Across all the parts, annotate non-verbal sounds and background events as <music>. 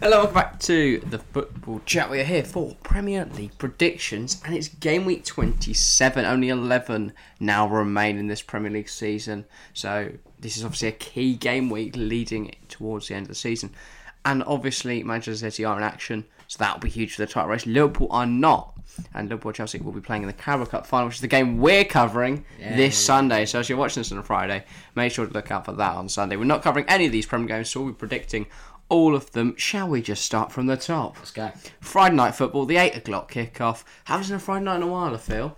Hello, welcome back to the Football Chat. We are here for Premier League predictions, and it's game week 27. Only 11 now remain in this Premier League season. So, this is obviously a key game week leading towards the end of the season. And obviously, Manchester City are in action, so that will be huge for the title race. Liverpool are not. And Liverpool Chelsea will be playing in the Carabao Cup final, which is the game we're covering this Sunday. So, as you're watching this on a Friday, make sure to look out for that on Sunday. We're not covering any of these Premier games, so we'll be predicting all of them. Shall we just start from the top? Let's go. Friday night football, the 8 o'clock kickoff. Haven't seen a Friday night in a while, I feel.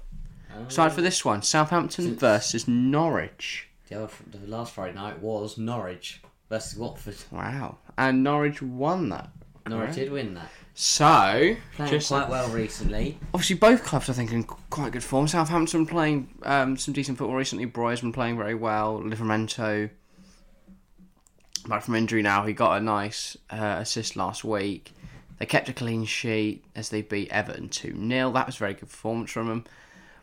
Excited for this one Southampton versus Norwich. The, other, the last Friday night was Norwich versus Watford. Wow. And Norwich won that. Norwich Correct. did win that. So, Playing just quite well recently. obviously both clubs I think in quite good form. Southampton playing um, some decent football recently. Broja's been playing very well. Livramento back from injury now. He got a nice uh, assist last week. They kept a clean sheet as they beat Everton 2 0. That was a very good performance from him.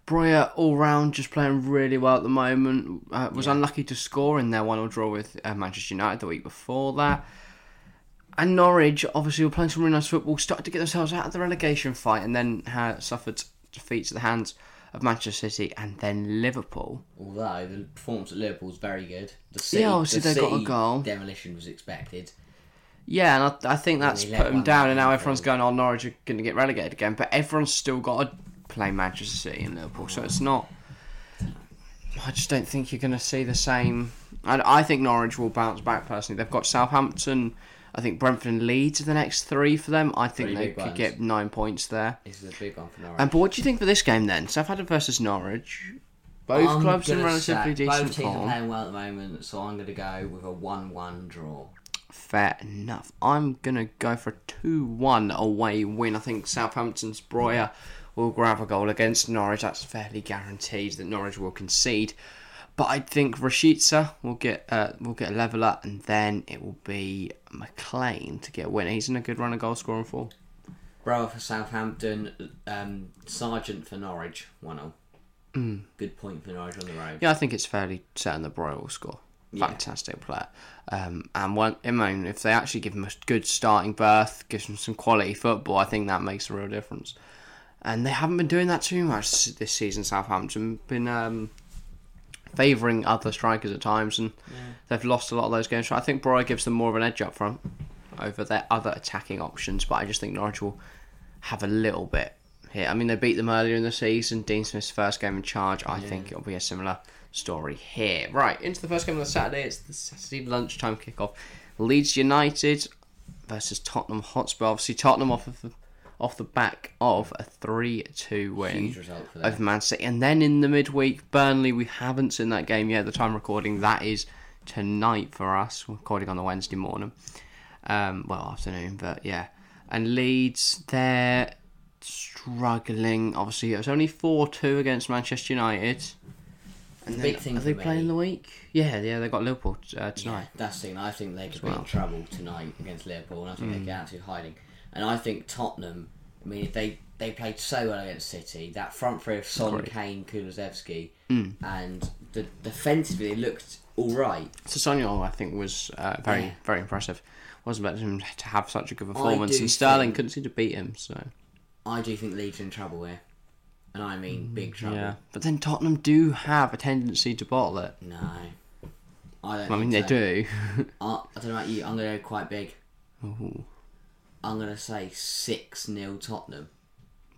Broja all round just playing really well at the moment. Uh, was unlucky to score in their 1 0 draw with uh, Manchester United the week before that. And Norwich, obviously, were playing some really nice football, started to get themselves out of the relegation fight, and then had suffered defeats at the hands of Manchester City and then Liverpool. Although the performance at Liverpool was very good. The City, Yeah, obviously the they got a goal. Demolition was expected. Yeah, and I, I think that's put them down, and now everyone's going, "Oh, Norwich are going to get relegated again," but everyone's still got to play Manchester City and Liverpool, so it's not. I just don't think you're going to see the same. I, I think Norwich will bounce back personally. They've got Southampton, I think Brentford and Leeds are the next three for them. I think Three they could ones. get nine points there. This is a big one for Norwich. Um, but what do you think for this game then? Southampton versus Norwich. Both I'm clubs in relatively say- decent Both teams are playing well at the moment, so I'm going to go with a 1-1 draw. Fair enough. I'm gonna go for a two-one away win. I think Southampton's Broja will grab a goal against Norwich. That's fairly guaranteed that Norwich will concede. But I think Rashica will get uh, will get a leveler, and then it will be McLean to get a win. He's in a good run of goal scoring form. Broja for Southampton, um, Sargent for Norwich, 1-0. Good point for Norwich on the road. Yeah, I think it's fairly certain that Broja will score. Yeah. Fantastic player. Um, and one, I mean, if they actually give him a good starting berth, gives him some quality football, I think that makes a real difference. And they haven't been doing that too much this season. Southampton been um, favouring other strikers at times, and they've lost a lot of those games. So I think Broja gives them more of an edge up front over their other attacking options. But I just think Norwich will have a little bit here. I mean, they beat them earlier in the season. Dean Smith's first game in charge. I think it'll be a similar story here. Right, into the first game of the Saturday. It's the Saturday lunchtime kickoff. Leeds United versus Tottenham Hotspur. Obviously, Tottenham off of the, off the back of a three-two win Huge result for them. over Man City. And then in the midweek, Burnley. We haven't seen that game yet. At the time recording, that is tonight for us. We're recording on the Wednesday morning. Um, well, afternoon, but yeah. And Leeds, they're struggling. Obviously, it was only four-two against Manchester United. And then, Big thing Are they playing the week? Yeah, yeah. They got Liverpool uh, tonight. That's the thing. I think they could be well. in trouble tonight against Liverpool, and I think they get out to hiding. And I think Tottenham. I mean, if they they played so well against City, that front three of Son, Agreed. Kane, Kulusevski, and the defensively it looked all right. So Sessegnon, I think, was uh, very, Yeah. very impressive. Wasn't expecting him to have such a good performance, and Sterling couldn't seem to beat him. So I do think Leeds are in trouble here, and I mean big trouble. yeah, but then Tottenham do have a tendency to bottle it. No, I don't. I mean, think they so. do. I, I don't know about you. I'm gonna go quite big. Ooh. I'm gonna say six 0 Tottenham.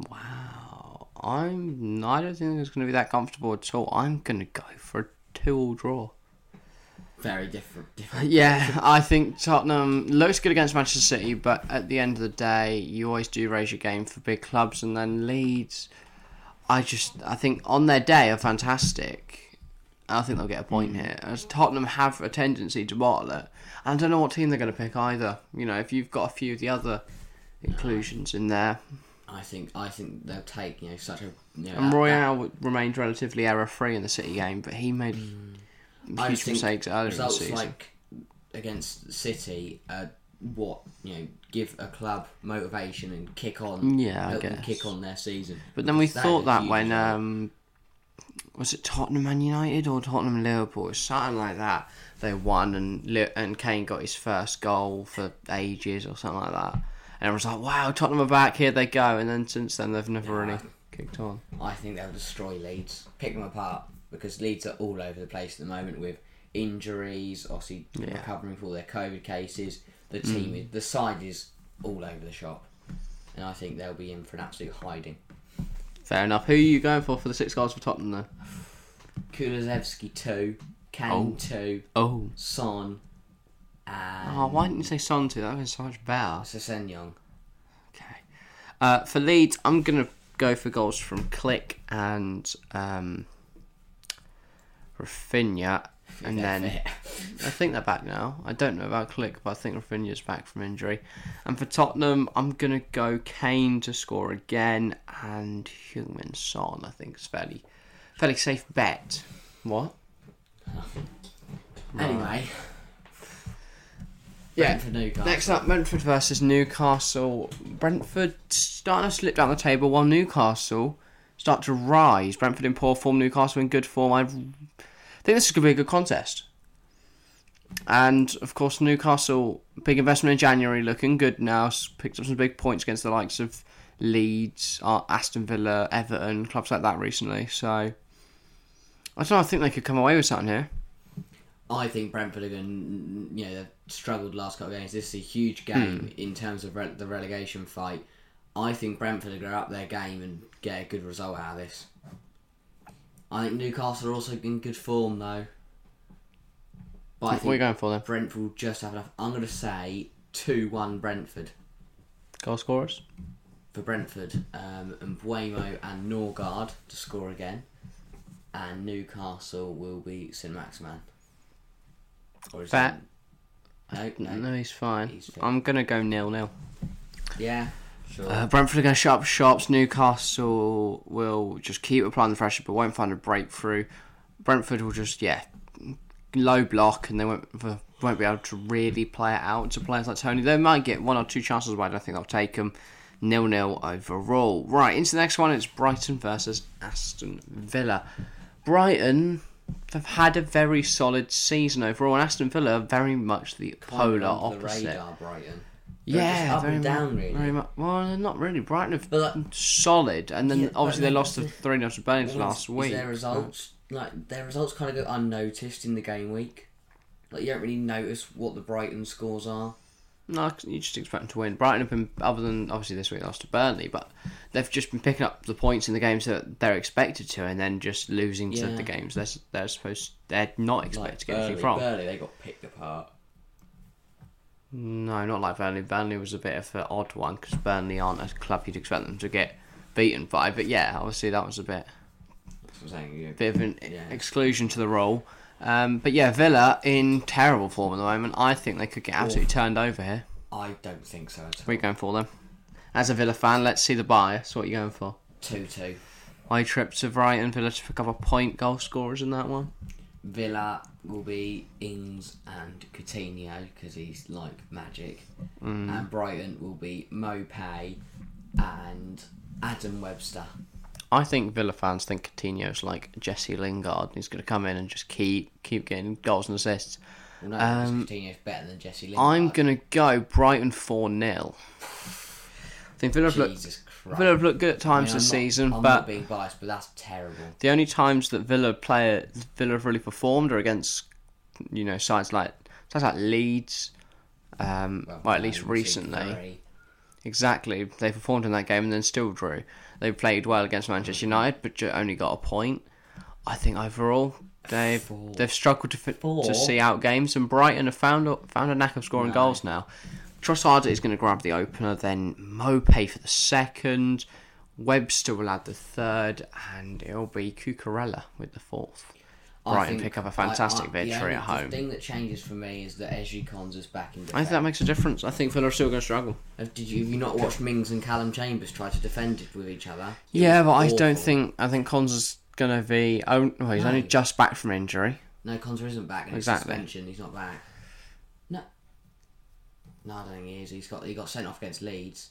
Wow, I'm. I don't think it's going to be that comfortable at all. I'm going to go for a two-all draw. Very different. different. <laughs> Yeah, I think Tottenham looks good against Manchester City, but at the end of the day, you always do raise your game for big clubs, and then Leeds. I just, I think on their day are fantastic. I think they'll get a point here. As Tottenham have a tendency to bottle it, and I don't know what team they're going to pick either. You know, if you've got a few of the other inclusions in there, I think I think they'll take you know such a you know, and that- Royal remained relatively error-free in the City game, but he made I huge think mistakes earlier in the results season. like against City, uh, what you know, give a club motivation and kick on. Yeah, I help them guess. kick on their season. But then we That is thought a that huge when result. um, was it Tottenham Man United or Tottenham Liverpool? Something like that. They won and and Kane got his first goal for ages or something like that. And everyone's like, "Wow, Tottenham are back! Here they go!" And then since then, they've never really kicked on. I think they'll destroy Leeds, pick them apart because Leeds are all over the place at the moment with injuries, obviously Yeah. Mm. recovering from all their COVID cases. The team, is, the side is all over the shop, and I think they'll be in for an absolute hiding. Fair enough. Who are you going for for the six goals for Tottenham then? Kulusevski two, Kane Oh. two, Oh, Son, and oh why didn't you say Son too? That would so much better. Sessegnon. Okay. Uh, for Leeds, I'm gonna go for goals from Klich and um, Raphinha, and then. I think they're back now. I don't know about Klich, but I think Raphinha's back from injury. And for Tottenham, I'm gonna go Kane to score again, and Heung-min Son. I think is fairly, fairly safe bet. What? <laughs> Anyway, Yeah. Next up, Brentford versus Newcastle. Brentford starting to slip down the table while Newcastle start to rise. Brentford in poor form, Newcastle in good form. I think this is going to be a good contest. And of course, Newcastle, big investment in January, looking good now. Picked up some big points against the likes of Leeds, uh, Aston Villa, Everton, clubs like that recently. So I don't know. I think they could come away with something here. I think Brentford are going. You know, they've struggled last couple of games. This is a huge game Hmm. in terms of re- the relegation fight. I think Brentford are going to up their game and get a good result out of this. I think Newcastle are also in good form though. But I What are you going for then? Brentford will just have enough. I'm going to say two-one Brentford Goal scorers. for Brentford. Um, and Mbeumo and Norgard to score again, and Newcastle will be St Maximin. Or is it- No, no. No, he's fine. He's. I'm gonna go nil nil. Yeah, sure. Uh, Brentford are going to shut up shops. Newcastle will just keep applying the pressure, but won't find a breakthrough. Brentford will just yeah, low block, and they won't won't be able to really play it out to players like Toney. They might get one or two chances, but I don't think they'll take them. Nil nil overall. Right into the next one. It's Brighton versus Aston Villa. Brighton have had a very solid season overall, and Aston Villa are very much the polar under the opposite. radar, Brighton. They're Yeah, up very and down, mu- really. Very much. Well, not really. Brighton have But, like- solid, and then Yeah, but obviously they lost the three 0 to Burnley last is week. Their results, like their results, kind of go unnoticed in the game week. Like you don't really notice what the Brighton scores are. No, you just expect them to win. Brighton have been, other than obviously this week they lost to Burnley, but they've just been picking up the points in the games that they're expected to, and then just losing to Yeah. the games they're, they're supposed they're not expected to get Burnley, anything from. Burnley, they got picked apart. No, not like Burnley. Burnley was a bit of an odd one because Burnley aren't a club you'd expect them to get beaten by. But yeah, obviously that was a bit That's what I'm saying. You bit of an Yeah. exclusion to the role. Um, but yeah, Villa in terrible form at the moment. I think they could get absolutely turned over here. I don't think so at all. What are you going for them? As a Villa fan, let's see the bias. What are you going for? Two two. I trip to Brighton, Villa to pick up a point goal scorers in that one. Villa will be Ings and Coutinho because he's like magic, Mm. and Brighton will be Maupay and Adam Webster. I think Villa fans think Coutinho's like Jesse Lingard. He's going to come in and just keep keep getting goals and assists. Well, no, Um, Coutinho's better than Jesse Lingard. I'm going to go Brighton 4 0. <sighs> I think Villa looked, Jesus Christ. Villa have looked good at I mean, times I'm this not- season, I'm but not being biased, but that's terrible. The only times that Villa play Villa have really performed are against you know sides like sides like Leeds, um, well, at least recently. Exactly, they performed in that game and then still drew. They played well against Manchester United, but only got a point. I think overall they've Four. they've struggled to Four? to see out games, and Brighton have found a, found a knack of scoring No. goals now. Trossard is going to grab the opener, then Maupay for the second. Webster will add the third, and it'll be Cucurella with the fourth. I Brighton pick up a fantastic I- the victory only- at home. The thing that changes for me is that Ezri Konsa's back in I think that makes a difference. I think Villa are still going to struggle. Have- Did you have you not watched Mings and Callum Chambers try to defend it with each other? It Yeah, but I don't think I think Konsa's going to be. Oh, well, he's only just back from injury. No, Konsa isn't back. Exactly. Suspension. He's not back. No. I don't think he is. He's got he got sent off against Leeds,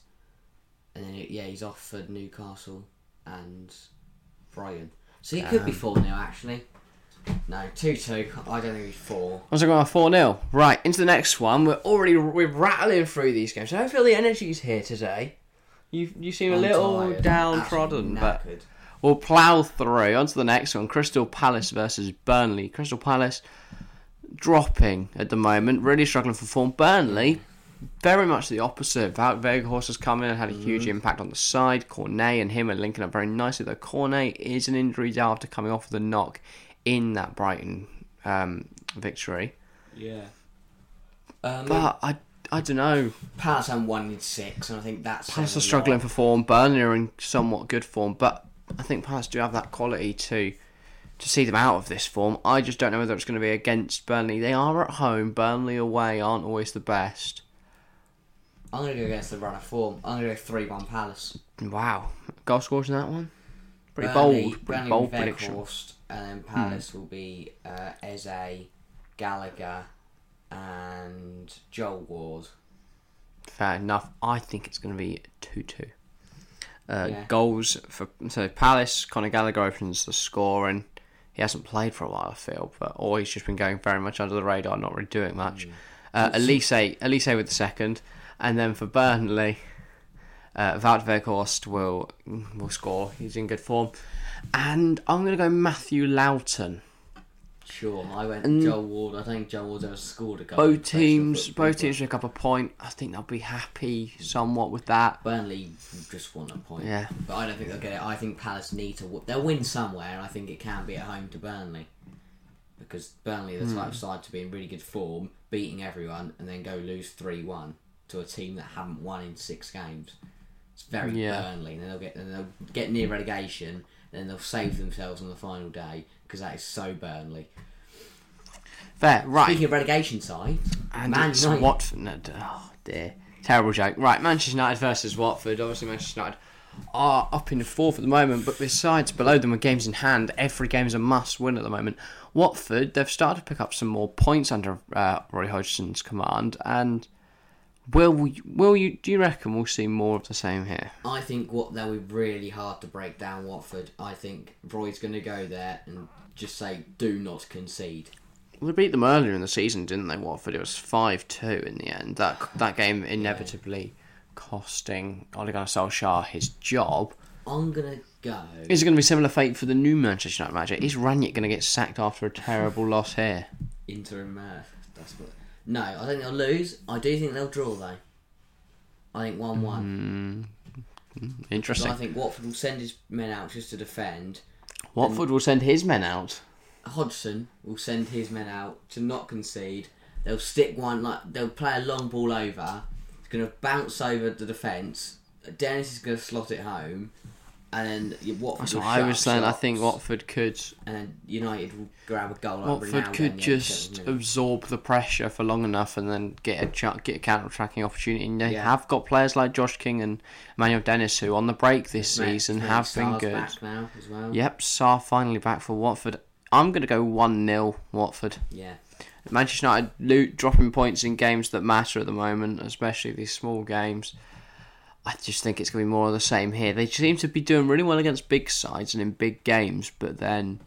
and then yeah, he's off for Newcastle and Brighton. So it could be Um, 4 0 actually. No, 2 2. I don't think he's 4. I was going 4 0. Right, into the next one. We're already we're rattling through these games. I don't feel the energy's here today. You you seem a I'm little tired. downtrodden, Absolutely but knackered. we'll plough through. On to the next one Crystal Palace versus Burnley. Crystal Palace dropping at the moment, really struggling for form. Burnley, very much the opposite. Wout Weghorst has come in and had a huge impact on the side. Cornet and him are linking up very nicely, though Cornet is an injury day after coming off with a knock in that Brighton um, victory. Yeah. Um, But I, I don't know. Palace haven't won in 6, and I think that's. Palace are struggling for form. Burnley are in somewhat good form, but I think Palace do have that quality to to see them out of this form. I just don't know whether it's going to be against Burnley. They are at home. Burnley away aren't always the best. I'm going to go against the run of form. I'm going to go 3 1 Palace. Wow, goal scores in that one. Pretty Burnley- bold. Pretty Burnley bold prediction. Weghorst, and then Palace will be uh, Eze, Gallagher, and Joel Ward. Fair enough. I think it's going to be two two. Uh, Yeah. Goals for so Palace. Conor Gallagher opens the scoring. He hasn't played for a while, I feel, but or he's just been going very much under the radar, not really doing much. Uh, Olise, Olise with the second, and then for Burnley, uh, Wout Weghorst will will score. He's in good form, and I'm going to go Matthew Lowton. Sure, I went And- Joel Ward. I think Joel Ward's ever scored a goal. Both teams, both teams pick up a point. I think they'll be happy somewhat with that. Burnley just won a point. Yeah. But I don't think they'll get it. I think Palace need to. They'll win somewhere, and I think it can be at home to Burnley. Because Burnley are the Hmm. type of side to be in really good form, beating everyone, and then go lose 3 1 to a team that haven't won in six games. It's very Yeah. Burnley. And they'll get, and they'll get near relegation, and they'll save themselves on the final day, because that is so Burnley. Fair, right. Speaking of relegation side, And Man it's United. Watford. No, oh dear, terrible joke. Right, Manchester United versus Watford. Obviously, Manchester United are up in the fourth at the moment, but besides below them with games in hand, every game is a must-win at the moment. Watford, they've started to pick up some more points under uh, Roy Hodgson's command, and will we, will you? Do you reckon we'll see more of the same here? I think what they'll be really hard to break down Watford. I think Roy's going to go there and just say, "Do not concede." We beat them earlier in the season, didn't they? Watford. It was five-two in the end. That that game inevitably costing Ole Gunnar Solskjaer his job. I'm gonna go. Is it going to be similar fate for the new Manchester United manager? Is Rangnick going to get sacked after a terrible loss here? interim uh, That's what. No, I think they'll lose. I do think they'll draw though. I think one-one. So hmm. Interesting. I think Watford will send his men out just to defend. Watford will send his men out. Hodgson will send his men out to not concede. They'll stick one like they'll play a long ball over. It's going to bounce over the defence. Dennis is going to slot it home, and then Watford. That's what I was saying. I think Watford could and then United will grab a goal. Watford could just 70 absorb the pressure for long enough and then get a ch- get a counter tracking opportunity. And they Yeah. have got players like Josh King and Emmanuel Dennis who on the break this season have been good. now as well. Yep, Sarr finally back for Watford. I'm going to go 1 0 Watford. Yeah. Manchester United dropping points in games that matter at the moment, especially these small games. I just think it's going to be more of the same here. They seem to be doing really well against big sides and in big games, but then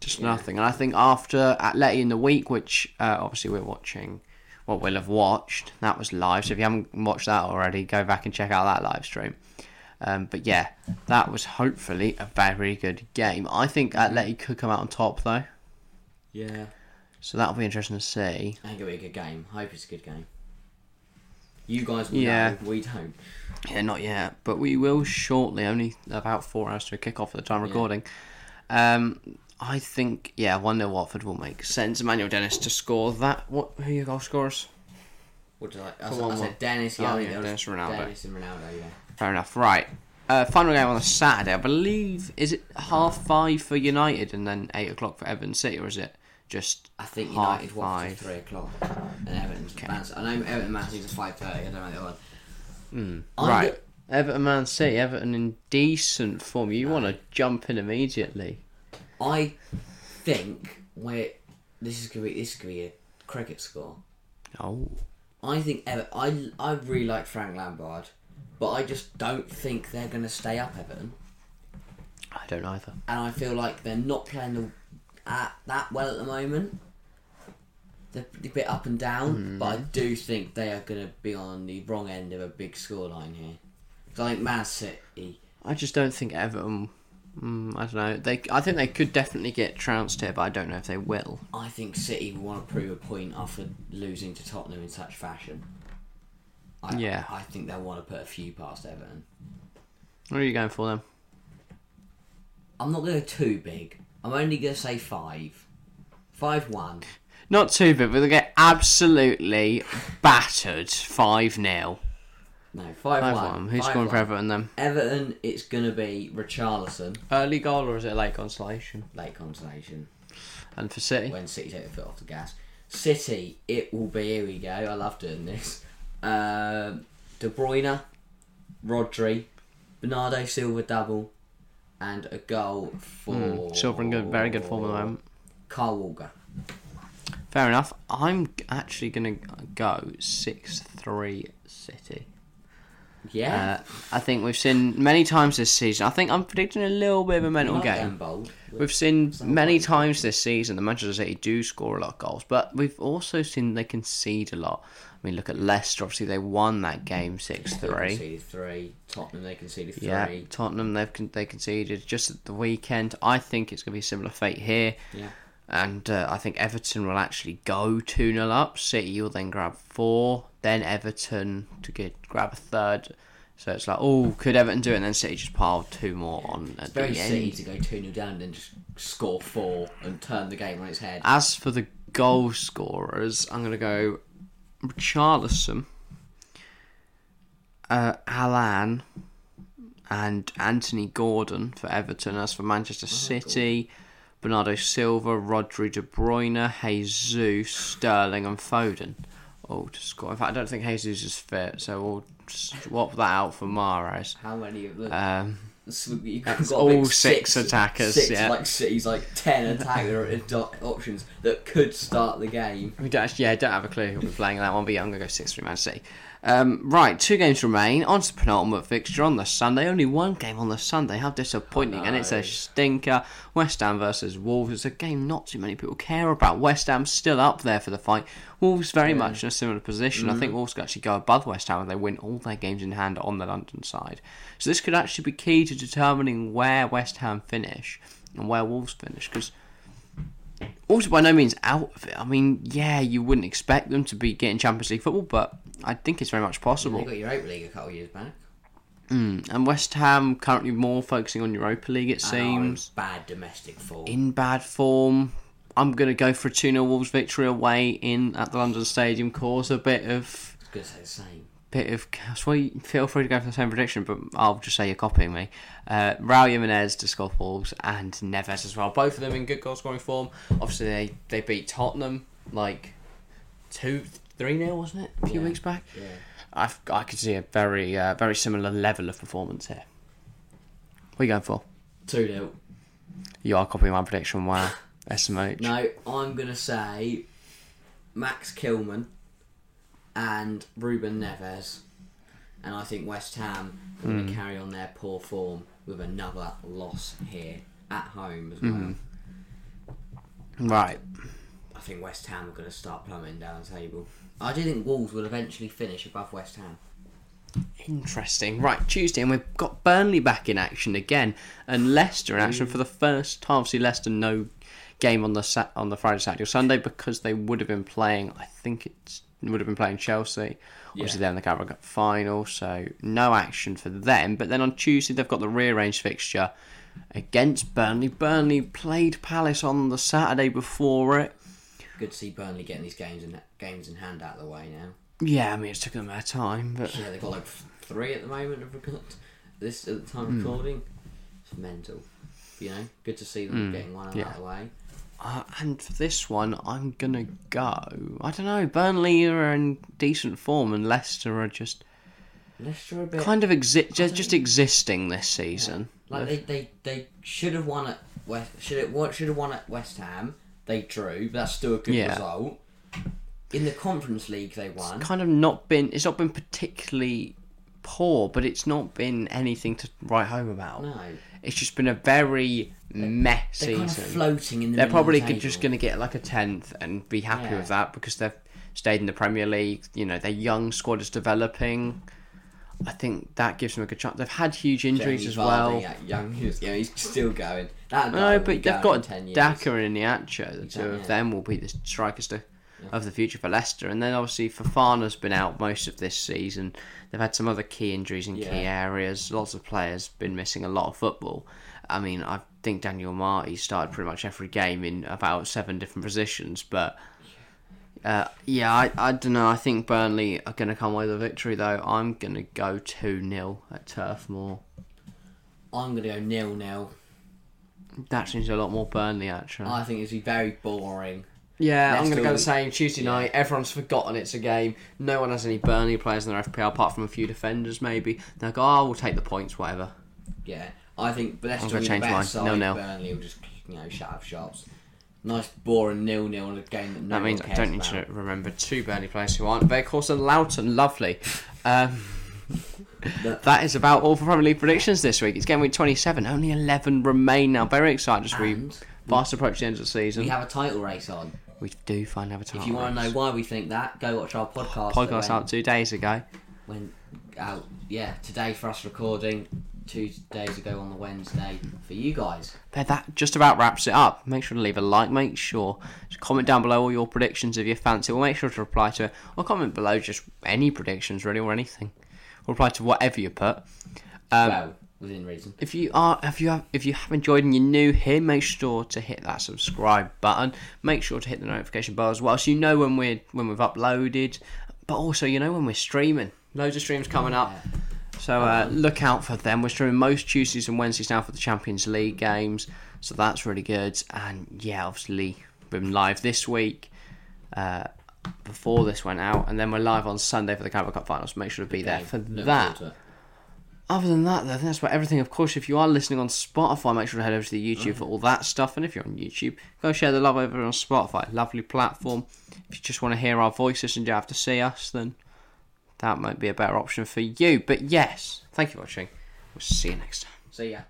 just Yeah. nothing. And I think after Atleti in the week, which uh, obviously we're watching, what we'll have watched, that was live. So if you haven't watched that already, go back and check out that live stream. Um, but yeah, that was hopefully a very good game. I think Atleti could come out on top though, Yeah. so that'll be interesting to see. I think it'll be a good game. I hope it's a good game. You guys will Yeah. know. We don't. Yeah, not yet, but we will shortly. Only about four hours to a kick off at the time of recording. Um, I think yeah, one 0 Watford will make sense. Emmanuel Dennis to score that. What? Who are your goal scorers? What did I? I, said, I said Dennis. Yeah, Oh, yeah, Dennis Ronaldo. Dennis and Ronaldo. Yeah. Fair enough. Right. Uh, final game on the Saturday. I believe is it half five for United and then eight o'clock for Everton City, or is it just I think half United Watford five? three o'clock, and Everton's Okay. Man. I know Everton Man City's at five thirty. I don't know the other one. I'm right? go- Everton Man City. Everton in decent form. You want to jump in immediately. I think we're this is gonna be this is gonna be a cricket score. Oh. I think Ever- I I really like Frank Lampard, but I just don't think they're gonna stay up Everton. I don't either. and I feel like they're not playing the, at that well at the moment. They're a bit up and down, but I do think they are going to be on the wrong end of a big scoreline here. I think Man City, I just don't think Everton. Mm, I don't know. They, I think they could definitely get trounced here, but I don't know if they will. I think City will want to prove a point after losing to Tottenham in such fashion. I, Yeah. I think they'll want to put a few past Everton. What are you going for then? I'm not going to go too big. I'm only going to say five. Five one. Not too big, but they get absolutely battered five 0 No, five, Five one. one. Who's Five scoring for. Everton then? Everton, it's going to be Richarlison, Early goal or is it a late consolation? late consolation. And for City, when City take the foot off the gas. City, it will be. Here we go. I love doing this. Um De Bruyne, Rodri, Bernardo Silva double, and a goal hmm, for Silva in good, very good form at the moment. Carl Walker. Fair enough. I'm actually going to go six three City. Yeah, Uh, I think we've seen many times this season. I think I'm predicting a little bit of a mental game. bold. We've seen many times this season that Manchester City do score a lot of goals, but we've also seen they concede a lot. I mean, look at Leicester. Obviously, they won that game six three. conceded three. Tottenham they conceded three. Yeah, Tottenham they've con- they conceded just at the weekend. I think it's going to be a similar fate here, Yeah. and uh, I think Everton will actually go two 0 up. City will then grab four, then Everton to get grab a third. So it's like, oh, could Everton do it? And then City just piled two more on at It's very the City to go two 0 down and then just score four and turn the game on its head. As for the goal scorers, I'm going to go Richarlison, uh, Allan, and Anthony Gordon for Everton. As for Manchester City, Bernardo Silva, Rodri De Bruyne, Jesus, Sterling, and Foden. Oh, to score. In fact, I don't think Jesus is fit, so we'll swap that out for Mahrez. How many of them? Um, So you've That's got all big six attackers, Six, yeah. like City's like ten attacker options that could start the game. We don't actually, yeah, I don't have a clue who we're playing that one, but yeah, I'm to go 6 3 Man City. Um, right, two games remain. On to the penultimate fixture on the Sunday. Only one game on the Sunday. How disappointing. And it's a stinker. West Ham versus Wolves. It's a game not too many people care about. West Ham's still up there for the fight. Wolves very much in a similar position. I think Wolves could actually go above West Ham if they win all their games in hand on the London side. So this could actually be key to determining where West Ham finish and where Wolves finish. Because also by no means out of it. I mean, yeah, you wouldn't expect them to be getting Champions League football, but I think it's very much They possible. got Europa League a couple of years back. Mm. And West Ham currently more focusing on Europa League, it And are in seems. bad domestic form. In bad form. I'm going to go for a 2 0 Wolves victory away in at the London Stadium, cause a bit of. I was gonna say the same. Bit of. Well, feel free to go for the same prediction, but I'll just say you're copying me. Uh, Raul Jimenez to score Wolves and Neves as well. Both of them in good goal scoring form. Obviously, they, they beat Tottenham like 2 3 0, wasn't it? A few Yeah. weeks back. Yeah. I I could see a very uh, very similar level of performance here. What are you going for? Two 0 You are copying my prediction. Wow, <laughs> SMH. No, I'm gonna say Max Kilman and Ruben Neves, and I think West Ham are going to carry on their poor form with another loss here at home as well. Hmm. Right. I think West Ham are going to start plummeting down the table. I do think Wolves will eventually finish above West Ham. Interesting. Right, Tuesday, and we've got Burnley back in action again, and Leicester in action mm. for the first time. Obviously, Leicester no game on the sat- on the Friday, Saturday, or Sunday because they would have been playing. I think it would have been playing Chelsea. Obviously, Yeah. they're in the Carabao Cup final, so no action for them. But then on Tuesday, they've got the rearranged fixture against Burnley. Burnley played Palace on the Saturday before it. Good to see Burnley getting these games in games in hand out of the way now. Yeah, I mean, it's taken them their time, but Yeah, they've got like three at the moment of record. This at the time of recording, it's mental. You know, good to see them getting one out yeah. of the way. Uh, and for this one, I'm gonna go. I don't know. Burnley are in decent form, and Leicester are just Leicester are a bit kind of exi- just, just existing this season. like they, they, they should have won at West should what should have won at West Ham. They drew, but that's still a good Yeah. result. In the Conference League, they won. Kind of not been. It's not been particularly poor, but it's not been anything to write home about. No. It's just been a very meh They're season. kind of floating in the They're probably the just going to get like a tenth and be happy Yeah. with that because they've stayed in the Premier League. You know, their young squad is developing. I think that gives them a good chance. They've had huge injuries Jamie as Vardy, well. yeah, young, he's, yeah, he's still going. That guy No, will but be they've going in got 10 years. Daka and Iheanacho. The two Exactly, of them will be the strikers to, of the future for Leicester. And then obviously Fofana's been out most of this season. They've had some other key injuries in key areas. Lots of players been missing a lot of football. I mean, I think Daniel Amartey started pretty much every game in about seven different positions, but. Uh, yeah, I, I don't know. I think Burnley are going to come away with a victory, though. I'm going to go 2 0 at Turf Moor. I'm going to go nil nil. That seems a lot more Burnley, actually. I think it's be very boring. Yeah, I'm going to go the same. Tuesday night, everyone's forgotten it's a game. No one has any Burnley players in their FPL apart from a few defenders, maybe. They'll go, oh, we'll take the points, whatever. Yeah, I think Leicester gonna will be the change better mine. side. Nil-nil. Burnley will just you know shut up shops. Nice boring nil nil in a game that no That means one I cares don't need about. to remember two Burnley players who aren't. Of course, and Lowton, lovely. Um, that is about all for Premier League predictions this week. It's game week 27. Only 11 remain now. Very excited as we And fast approach the end of the season. we have a title race on. We do find have a If you want to know why we think that, go watch our podcast. that podcast out two days ago. went out. Yeah, today for us recording. Two days ago on the Wednesday for you guys. But that just about wraps it up. Make sure to leave a like. Make sure to comment down below all your predictions if you fancy. We'll make sure to reply to it. Or comment below just any predictions really or anything. We'll reply to whatever you put. Um, well, within reason. if you are if you have if you have enjoyed and you're new here, make sure to hit that subscribe button. Make sure to hit the notification bell as well, so you know when we're when we've uploaded. But also, you know when we're streaming. Loads of streams coming up. So uh, look out for them. We're streaming most Tuesdays and Wednesdays now for the Champions League games, so that's really good. And yeah, obviously we've been live this week uh, before this went out, and then we're live on Sunday for the Carabao Cup finals. Make sure to be there for that. Forward to it. Other than that, though, I think that's about everything. Of course, if you are listening on Spotify, make sure to head over to the YouTube mm. for all that stuff. And if you're on YouTube, go share the love over on Spotify. Lovely platform. If you just want to hear our voices and you have to see us, then that might be a better option for you. But yes, thank you for watching. We'll see you next time. See ya.